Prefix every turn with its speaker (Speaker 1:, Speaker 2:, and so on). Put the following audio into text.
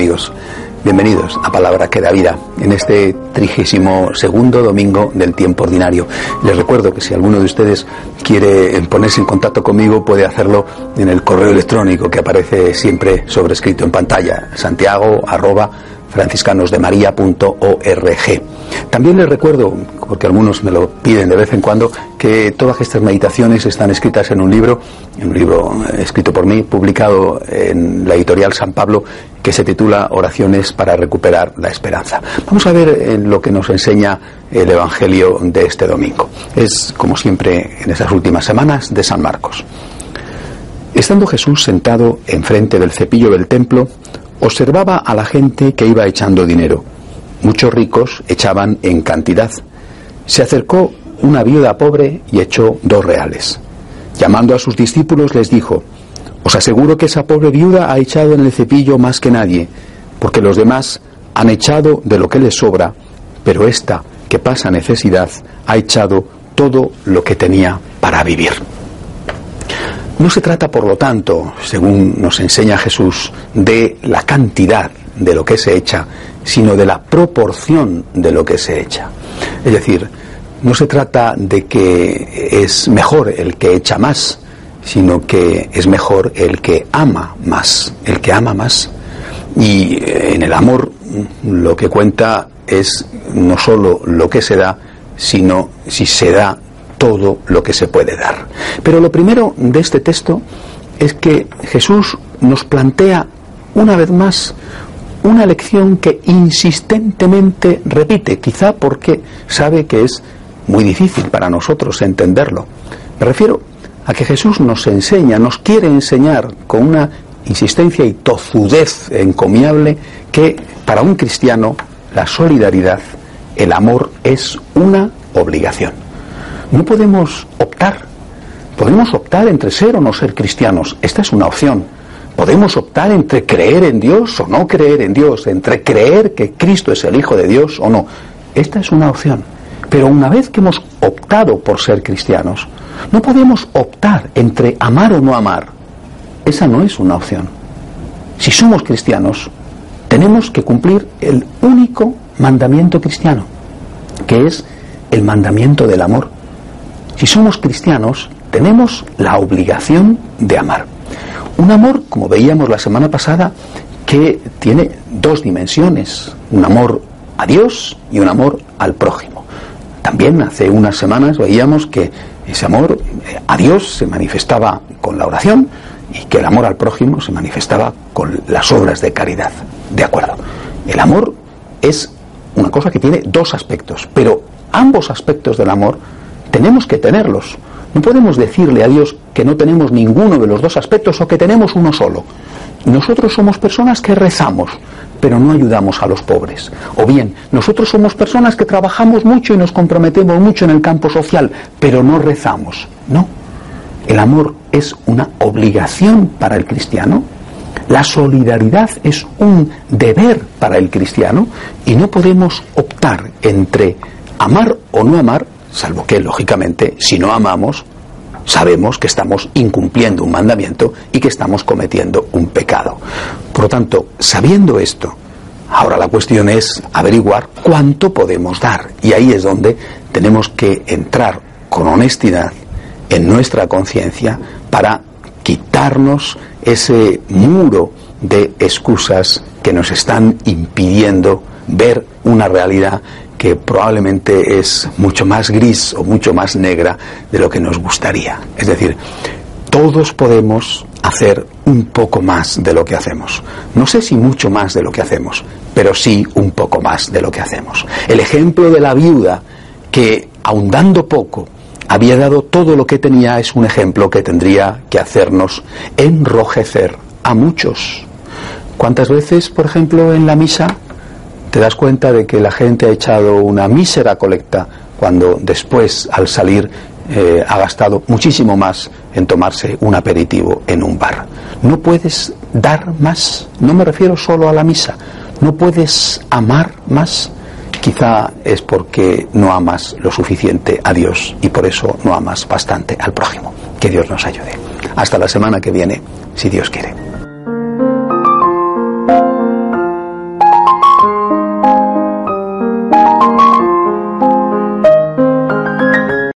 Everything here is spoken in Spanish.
Speaker 1: Amigos, bienvenidos a Palabra que da vida en este trigésimo segundo domingo del tiempo ordinario. Les recuerdo que si alguno de ustedes quiere ponerse en contacto conmigo puede hacerlo en el correo electrónico que aparece siempre sobrescrito en pantalla, santiago arroba. También les recuerdo, porque algunos me lo piden de vez en cuando, que todas estas meditaciones están escritas en un libro, un libro eh, escrito por mí, publicado en la editorial San Pablo, que se titula Oraciones para recuperar la esperanza. Vamos a ver en lo que nos enseña el Evangelio de este domingo. Es, como siempre, en esas últimas semanas, de San Marcos. Estando Jesús sentado enfrente del cepillo del templo, observaba a la gente que iba echando dinero. Muchos ricos echaban en cantidad. Se acercó una viuda pobre y echó dos reales. Llamando a sus discípulos les dijo, Os aseguro que esa pobre viuda ha echado en el cepillo más que nadie, porque los demás han echado de lo que les sobra, pero esta, que pasa necesidad, ha echado todo lo que tenía para vivir. No se trata, por lo tanto, según nos enseña Jesús, de la cantidad de lo que se echa, sino de la proporción de lo que se echa. Es decir, no se trata de que es mejor el que echa más, sino que es mejor el que ama más, el que ama más. Y en el amor lo que cuenta es no solo lo que se da, sino si se da todo lo que se puede dar. Pero lo primero de este texto es que Jesús nos plantea una vez más una lección que insistentemente repite, quizá porque sabe que es muy difícil para nosotros entenderlo. Me refiero a que Jesús nos enseña, nos quiere enseñar con una insistencia y tozudez encomiable que para un cristiano la solidaridad, el amor es una obligación. No podemos optar. Podemos optar entre ser o no ser cristianos. Esta es una opción. Podemos optar entre creer en Dios o no creer en Dios, entre creer que Cristo es el Hijo de Dios o no. Esta es una opción. Pero una vez que hemos optado por ser cristianos, no podemos optar entre amar o no amar. Esa no es una opción. Si somos cristianos, tenemos que cumplir el único mandamiento cristiano, que es el mandamiento del amor. Si somos cristianos, tenemos la obligación de amar. Un amor, como veíamos la semana pasada, que tiene dos dimensiones, un amor a Dios y un amor al prójimo. También hace unas semanas veíamos que ese amor eh, a Dios se manifestaba con la oración y que el amor al prójimo se manifestaba con las obras de caridad. De acuerdo. El amor es una cosa que tiene dos aspectos, pero ambos aspectos del amor tenemos que tenerlos. No podemos decirle a Dios que no tenemos ninguno de los dos aspectos o que tenemos uno solo. Nosotros somos personas que rezamos, pero no ayudamos a los pobres. O bien, nosotros somos personas que trabajamos mucho y nos comprometemos mucho en el campo social, pero no rezamos. No. El amor es una obligación para el cristiano. La solidaridad es un deber para el cristiano y no podemos optar entre amar o no amar salvo que, lógicamente, si no amamos, sabemos que estamos incumpliendo un mandamiento y que estamos cometiendo un pecado. Por lo tanto, sabiendo esto, ahora la cuestión es averiguar cuánto podemos dar. Y ahí es donde tenemos que entrar con honestidad en nuestra conciencia para quitarnos ese muro de excusas que nos están impidiendo ver una realidad que probablemente es mucho más gris o mucho más negra de lo que nos gustaría. Es decir, todos podemos hacer un poco más de lo que hacemos. No sé si mucho más de lo que hacemos, pero sí un poco más de lo que hacemos. El ejemplo de la viuda que, ahondando poco, había dado todo lo que tenía es un ejemplo que tendría que hacernos enrojecer a muchos. ¿Cuántas veces, por ejemplo, en la misa te das cuenta de que la gente ha echado una mísera colecta cuando después, al salir, eh, ha gastado muchísimo más en tomarse un aperitivo en un bar. No puedes dar más, no me refiero solo a la misa, no puedes amar más. Quizá es porque no amas lo suficiente a Dios y por eso no amas bastante al prójimo. Que Dios nos ayude. Hasta la semana que viene, si Dios quiere.